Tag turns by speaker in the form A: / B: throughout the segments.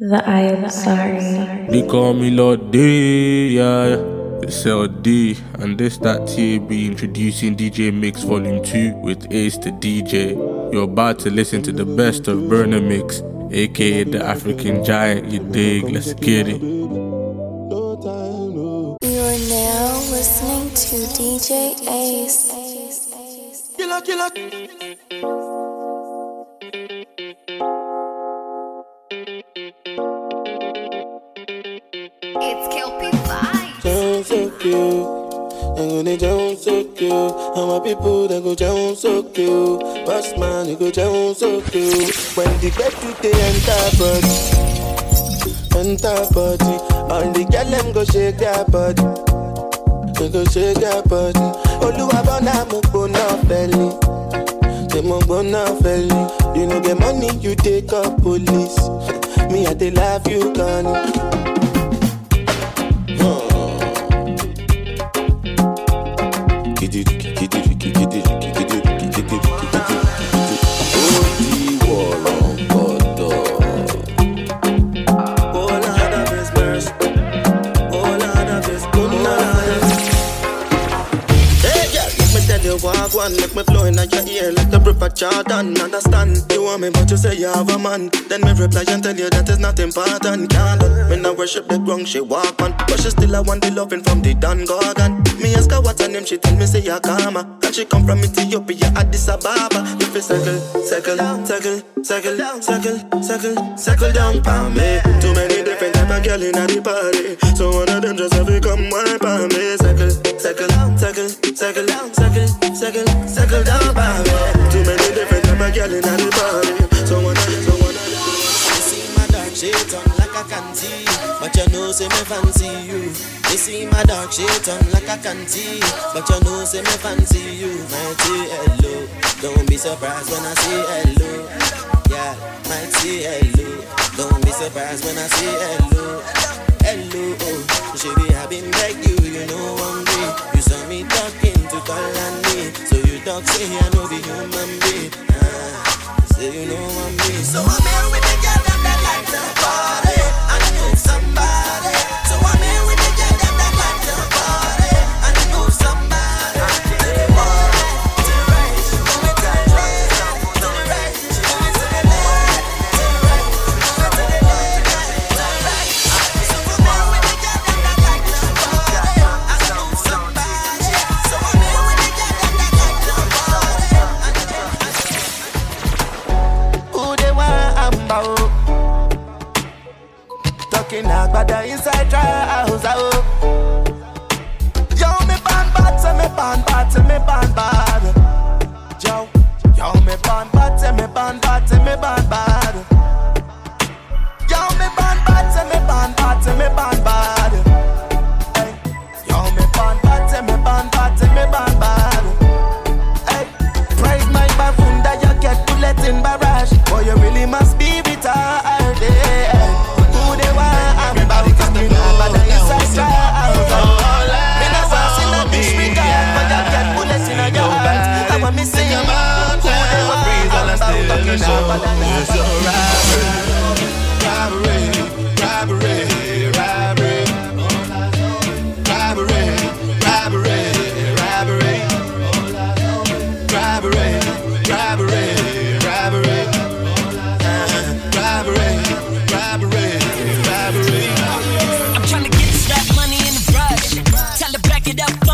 A: The I am sorry.
B: They call me Lord D, yeah. It's LD, and this that TAB introducing DJ Mix Volume 2 with Ace the DJ. You're about to listen to the best of Burna Mix, aka the African Giant, you dig? Let's get it.
C: You're now listening to DJ Ace.
D: Killer, killer. So. They go they sound so cute. And my people they go sound so cute. Boss man they go sound so cute. When the get to the enter body, enter body. All the girl them go shake their body. They go shake their body. Oluwa bona mo gbona belly. Say mo gbona belly. You know the money you take up police. Me I dey love you, Connie. One, make me flow in your ear like the river Jordan. Understand? You want me, but you say you have a man. Then me reply and tell you that is not important. Can't worship the ground she walk on, but she still I want the loving from the Dan Gorgon. Me ask her what's her name, she tell me say Yakama, and she come from Ethiopia, Addis Ababa. If you circle, circle, circle, circle, circle, circle, circle down for me. Too many different type of girl in the party, so one of them just have to come wipe on me. Circle, circle, circle, circle, circle, circle, circle down for me. Too many different type of girl in the party, so one so one.
E: You see my dark shades on like I can see But you know say me fancy you. You see my dark shades on like can see But you know say me fancy you. Might say hello. Don't be surprised when I say hello. Yeah, might say hello. Don't be surprised when I say hello. Hello, oh. I been beg you, you know I'm free. You saw me talking to call on me. So you talk say I know the human being. Ah, Say you know I'm me So I'm here with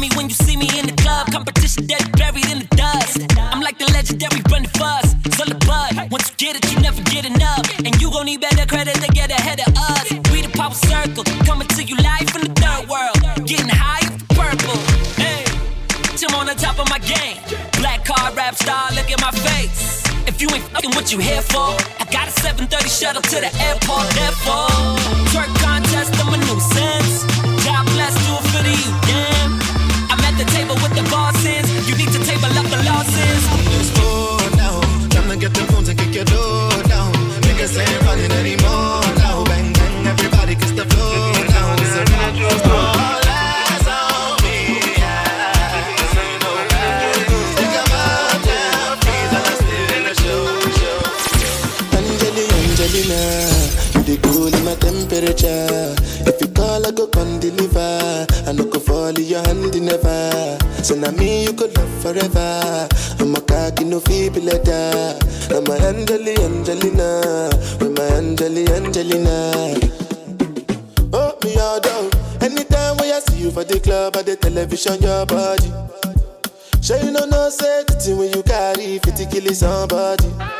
E: me
F: when you see me in the club. Competition dead buried in the dust. I'm like the legendary Brenda Fassie. So the bud, once you get it, you never get enough. And you gon' need better credit to get ahead of us. We the power circle, coming to you live from the third world. Getting high purple. Hey, I'm on the top of my game. Black car rap star, look at my face. If you ain't fucking what you here for, I got a 730 shuttle to the airport. Therefore, twerk contest,
D: temperature. If you call, I go come deliver. I no go fall in your hand never. So now me you could love forever. I'm a cocky no feeble letter. I'm a Angeli Angelina. With my Angeli Angelina. Oh, me all down. Anytime when I see you for the club or the television, your body. Sure you know no thing when you carry 50 kill somebody.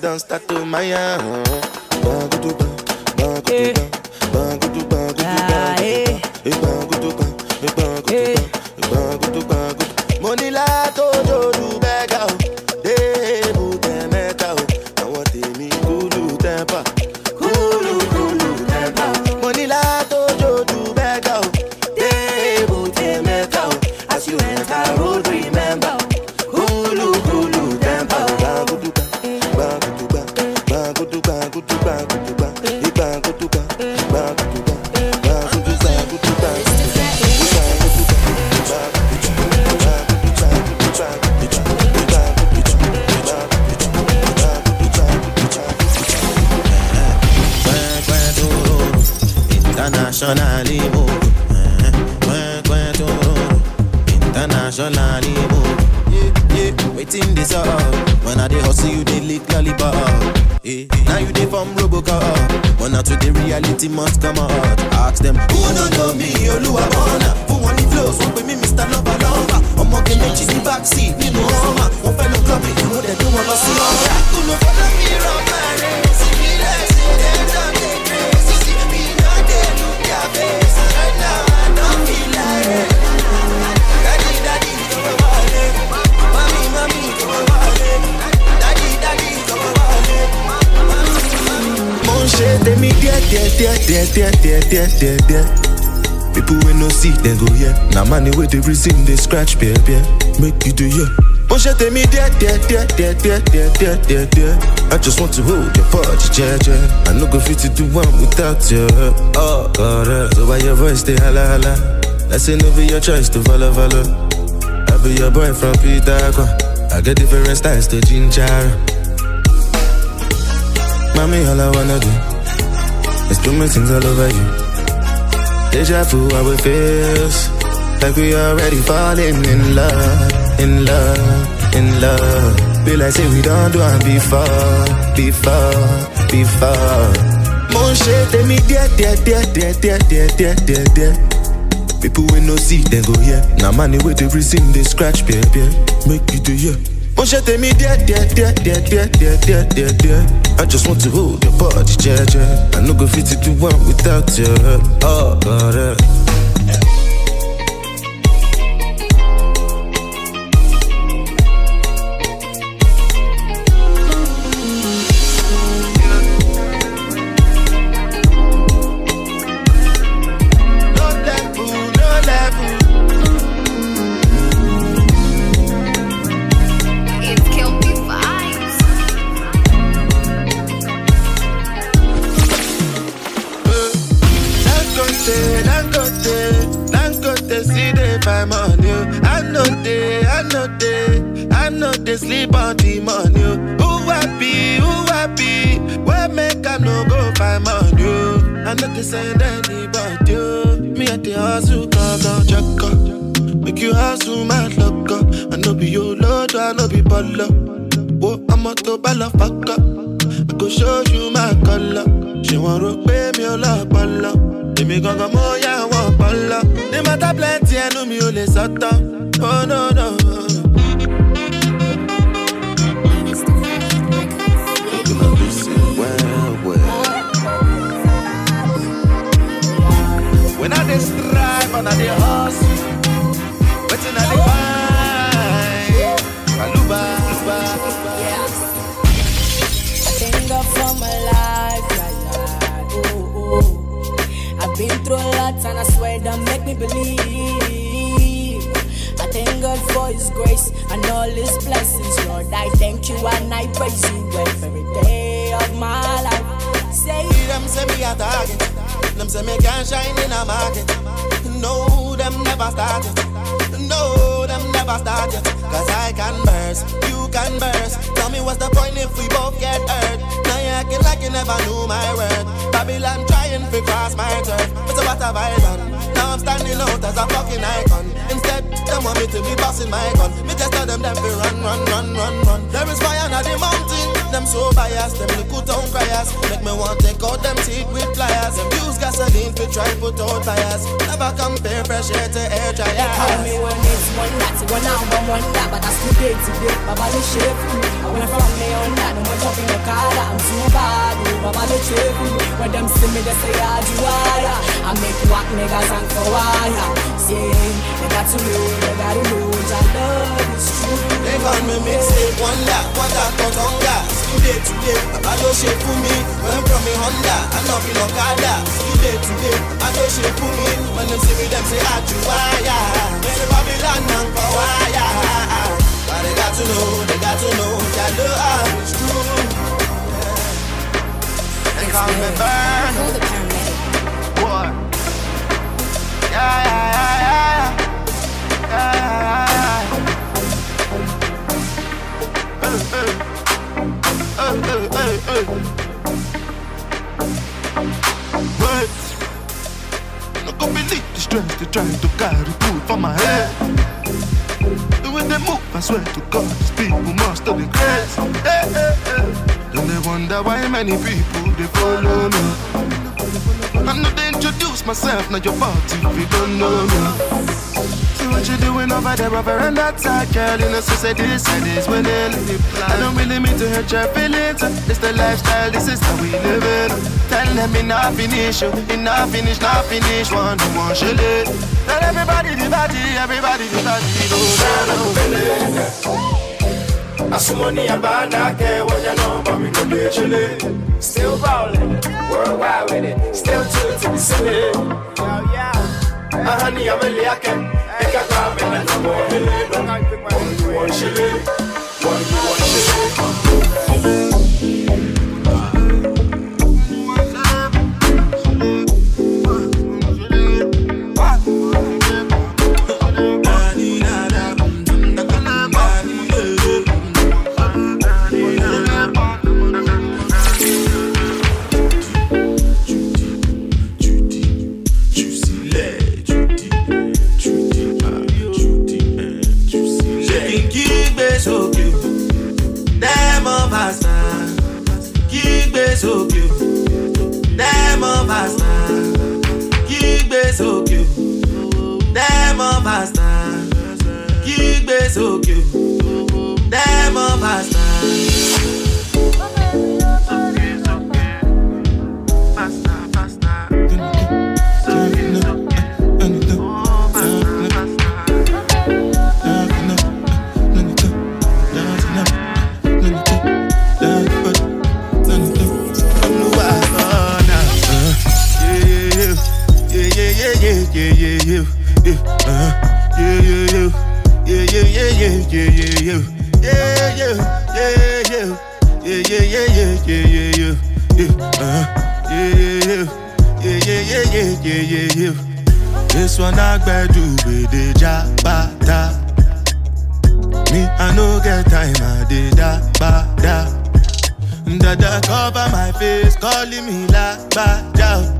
G: dança tá tudo manhã. Twenty months come
D: díẹ̀ díẹ̀ díẹ̀ díẹ̀ díẹ̀. people wey no see dem go hear na money wey dey reason dey scratch bear bear make you hear. mo ń ṣe tèmi díẹ̀ díẹ̀ díẹ̀ díẹ̀ díẹ̀ díẹ̀ díẹ̀ díẹ̀ díẹ̀. I just want to hold your body jẹ́jẹ́. I no go fit to do one without help. Oh, God, uh, so why your voice dey hala hala? Let's say no be your choice to follow follow. I be your boy from Peter. I get different styles to ginger. Mommy, all I wanna do is do my things all over you. Deja vu, how it feels like we already falling in love, in love, in love. Be like say we don't do it before, before, before. Mo ń ṣe tèmi díẹ̀ díẹ̀ díẹ̀ díẹ̀ díẹ̀ díẹ̀ díẹ̀ díẹ̀ díẹ̀. People wey no see dem go hear. Na money wey dey reason dey scratch bear. Make you dey hear. Mo ṣe tèmi díẹ̀ díẹ̀ díẹ̀ díẹ̀ díẹ̀ díẹ̀ díẹ̀ díẹ̀ díẹ̀. I just want to hold your body jẹ́jẹ́. I no go fit to do one without help. Oh, God, uh. They send anybody. Me at the hustle, come down, check up. Make you hustle, my luck up. I know be your lord, I know be baller. Whoa, I'm a to balla fuck. I go show you my color. She want to pay me a lot, balla. Èmi gangan mo yá wọn pọlọ. Ní mọ́tà plenty ẹnu mi ò lè sọ́tọ̀. Cross my turf. It's what have I done? Now I'm standing out as a fucking icon. Instead, them want me to be bossing my gun. Me just tell them them to run, run, run, run, run. There is fire on the mountain. Them so biased, them little town criers. Make me want take out them teeth with pliers. Them use gasoline to try put out tires. Never compare fresh air to air dryers.
H: They call me one this, one that, one now, one one that, but that's too big to big. Baba they shape me. I went from me on that, no more jumping the car, I'm too bad. Oh, Baba they shape me. When them see me, they say ah, I do wire. I make whack niggas and for wire. See, they got to know, they got to know, that love is true.
D: They call me mixtape, one that, one that, got hunger. Today, today, I do shape for me. When I'm from me Honda, I know be no Kada. Today, today, I do shape for me. When them see me, them say I do wire. When the Babylon and for wire. But they got to know, they got to know that love is true. They call me burn.
F: Call the paramedic.
D: Yeah, yeah, yeah, hey, hey. Wait. Not believe the strength they try to carry food from my head. The way they move, I swear to God, these people must have the grace. Hey, hey, hey. They wonder why many people they follow me. I know they introduce myself, now your party if you don't know me. See what you doing over there, over on that side, girl. You know, so say this and this when they I don't really mean to hurt your feelings. It's the lifestyle, this is how we live it. Tell them me not finish, you, it not finish, not finish. One, two, one, shit it. Tell everybody the party, everybody the party. Oh, oh, oh, no, no, no.
E: Asumoni abana ke wanya no but we no dey chillin'. Still ballin', worldwide with it. Still true to the city. Yo, yeah. A honey, I'm a liaken. Make a one
C: This one I do with the jabata. Me, I no get time, I did da ba da. Dada cover my face, calling me la ba da.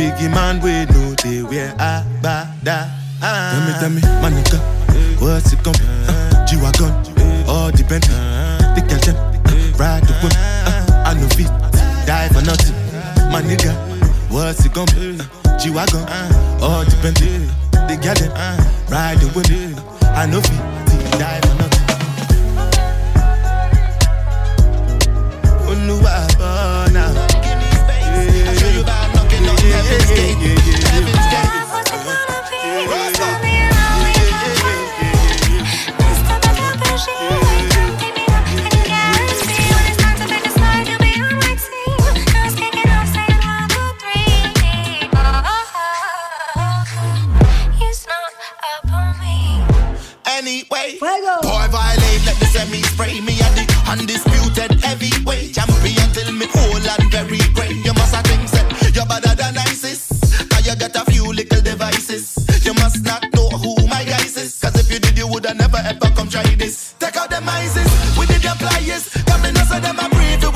C: Biggie man, we know they wear a ba da. Tell me, tell me, my nigga, what's it gonna be? Uh, G-Wagon, all the Bentley, the girl them, uh, ride the whip. Uh, I know fit, die for nothing. My nigga, what's it gonna be? Uh, G-Wagon, all the Bentley, the them, ride the whip. I
G: know fit, never ever come try this. Take out them ISIS, we did the pliers. Come in, so them a breathe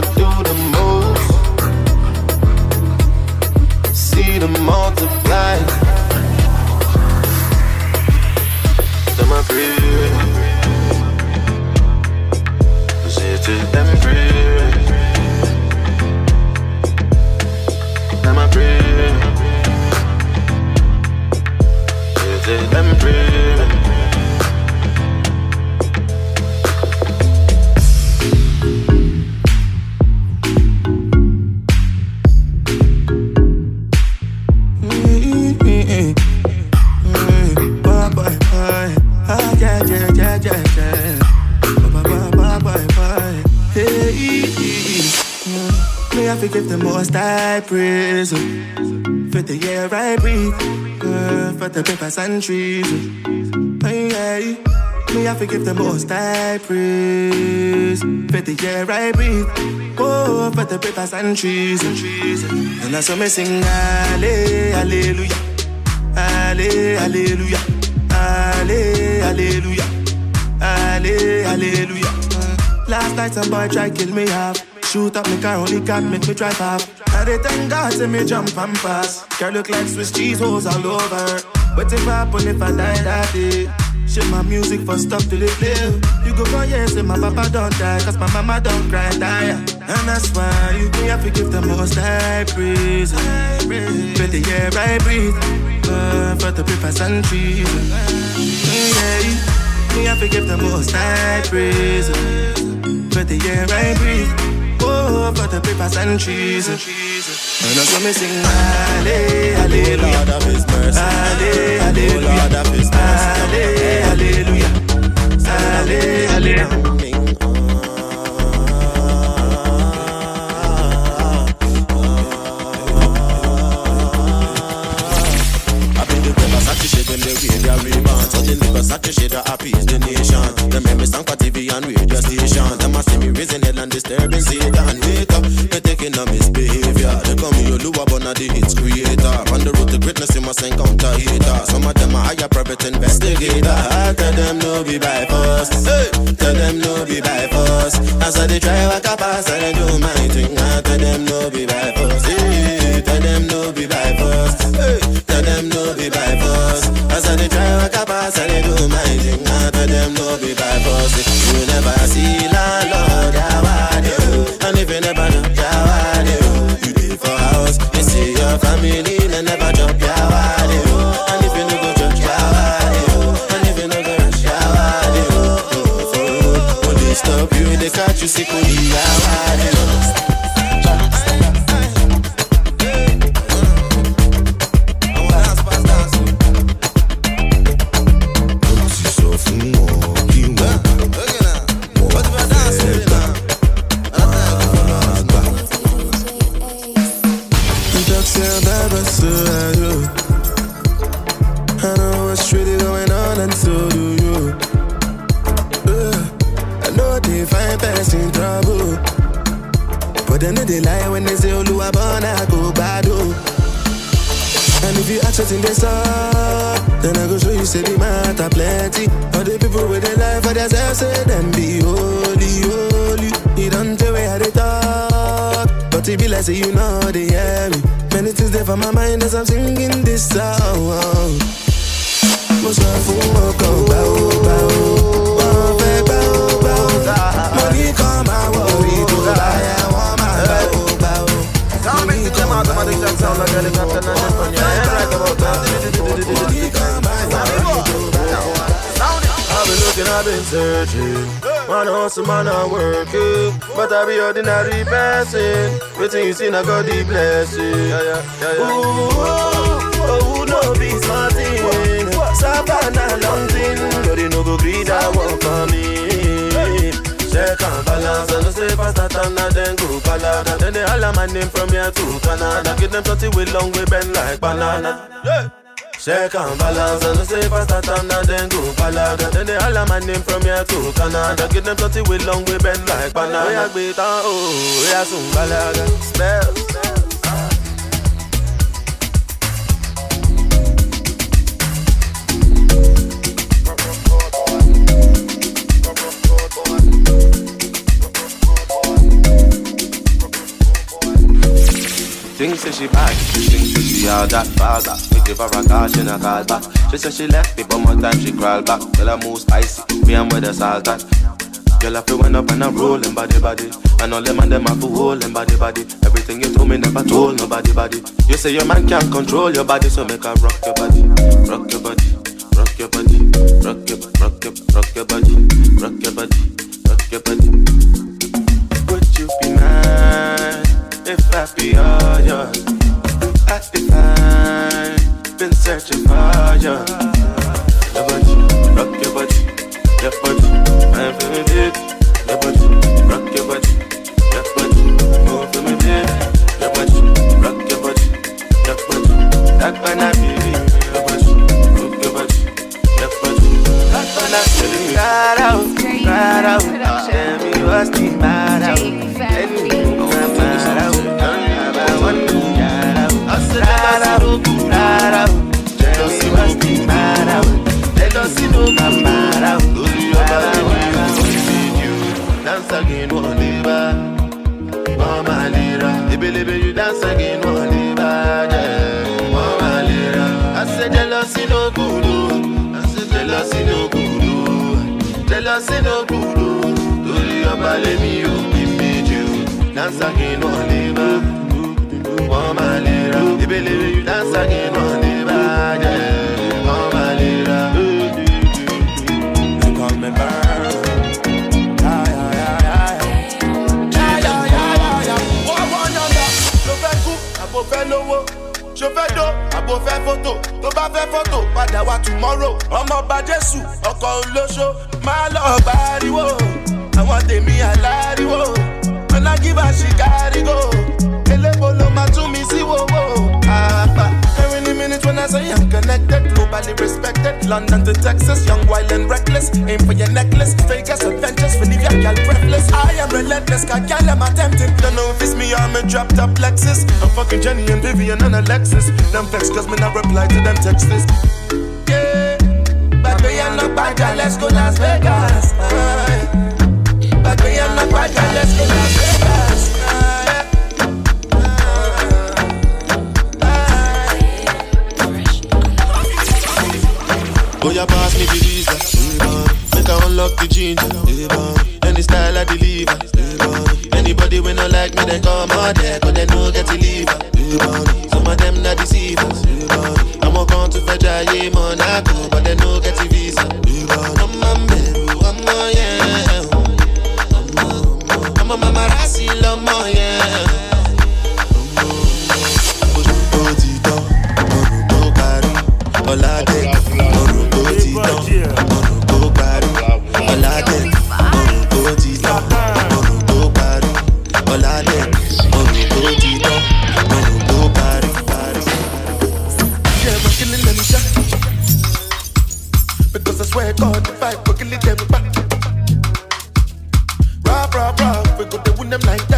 I: do
E: oh. For the air I breathe, uh, for the papers and trees. Hey, hey. May I forgive the most I praise. For the air I breathe, oh, for the papers and trees. And, I saw me sing, Halle- Hallelujah. Alle, Alléluia. Alle, Alléluia. Alle, Alléluia. Last night some boy try kill me half. Shoot up me car, only got make me drive off. I did thank God to me jump and pass. Girl look like Swiss cheese holes all over. What if I happen if I die that day? Shit my music for stop till it play. You go for years and my papa don't die, cause my mama don't cry die. And that's why you me have to give the most I praise. For the air I breathe, uh, for the papers and trees. Yeah, me have to give the most I praise. For the air I breathe, for the papers and trees. And that's what me sing, Halle- Hallelujah.
G: Lord of His mercy. Oh
E: Hallelujah.
G: Lord of His mercy.
E: Halle- Hallelujah. Halle- Hallelujah.
G: The Versace shade when that appease the nation Them make me stand for TV and radio station Them a see me raising hell and disturbing Satan Up, a misbehavior. They call me Oluwa Burna the hits creator. On the road to greatness you must encounter haters Some of them are higher private investigator. I tell them no be by force. Hey. Tell them no be by force. As I they try walk a pass and I do my thing I tell them no be by force. Hey. Tell them no be by force. Hey. Tell them no be by force. As I they try walk a pass and I do my thing I tell them no be by force. You never see they
E: find person trouble, but then they lie when they say Oluwa Burna go bad oh. And if you ask us in this up, then I go show you say the matter plenty. All the people with their life for themselves say them be holy, holy. You don't tell me how they talk, but it be like say you know they hear me. Many things there for my mind as I'm singing this song. Mo sọ fún ọkàn gbà ó
J: automatic jam sound like helicopter and just on your head right about that. I've been looking
E: I've been searching. Man, hustle, man, I working. But I be ordinary person. Waiting, you see, I got the blessing. Yeah, yeah, yeah, yeah. Ooh, oh, no be smarting. Savannah, long thing. But they no go greed, I want for me. Check and balance and say faster than that, then go balada. Then they holler my name from here to Canada. Give them something with long way bend like banana. Yeah. Check and balance and say faster than that, then go balada. Then they holler my name from here to Canada. Give them something with long way bend like banana. Yeah, gbé tán, oh yeah, oh, soon balaga. Spell.
D: Things say she bad, things say she all that back. We give her a call, she not call back. She say she left me, but more time she crawl back. Tell her move spicy, me and with the salt at. Girl, I feel went up and I'm rollin' body body. And all them and them have them body body. Everything you told me never told nobody body. You say your man can't control your body, so make her rock your body, rock your body, rock your body, rock your rock your rock your body, rock your body, rock your body. Would if I be all yours? I'd be fine, been searching for you. Your body, rock your body, your body, I'm feeling. Your body, rock your body, your body, move for me, baby. Your body, rock your body, your body, that when I be me what's the
E: Dance again, one liver. You dance again, one. I said jealousy no good. I said jealousy no good. Jealousy no good. Dance again, one. Mama lira. Ibelebe, you dance again, one liver. Yeah. Mama lira. They call me see, mi sí wòwò àpá. Every minute when I say I'm connected, globally respected. London to Texas, young, wild and reckless. Aim for your necklace, Vegas adventures, for leave your girl breathless. I am relentless, got girl I'm attempting. Don't know if it's me or me dropped up Lexus. I'm fucking Jenny and Vivian and Alexis. Them vex cause me not reply to them texts. Yeah, but we are not bad, let's go Las Vegas. Aye. But we are not bad, let's go Las Vegas.
I: They come out there,
E: God, if I go kill them back. Rob, rob, rob, we go to win them like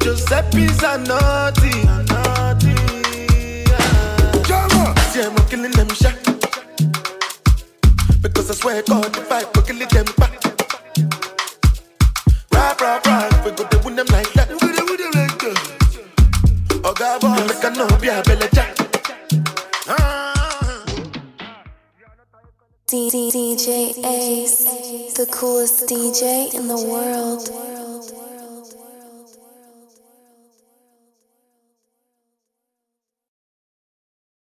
E: Baby, show my Giuseppe's a naughty, naughty. Ah. See, I'm killing them shot. Because I swear God, if I go kill them back. Rap, rap, rap, we go to win them like that. We go to win them like that. Oh, God, boy, make a no be a belly jack.
C: D- D- DJ Ace, the coolest DJ in the world.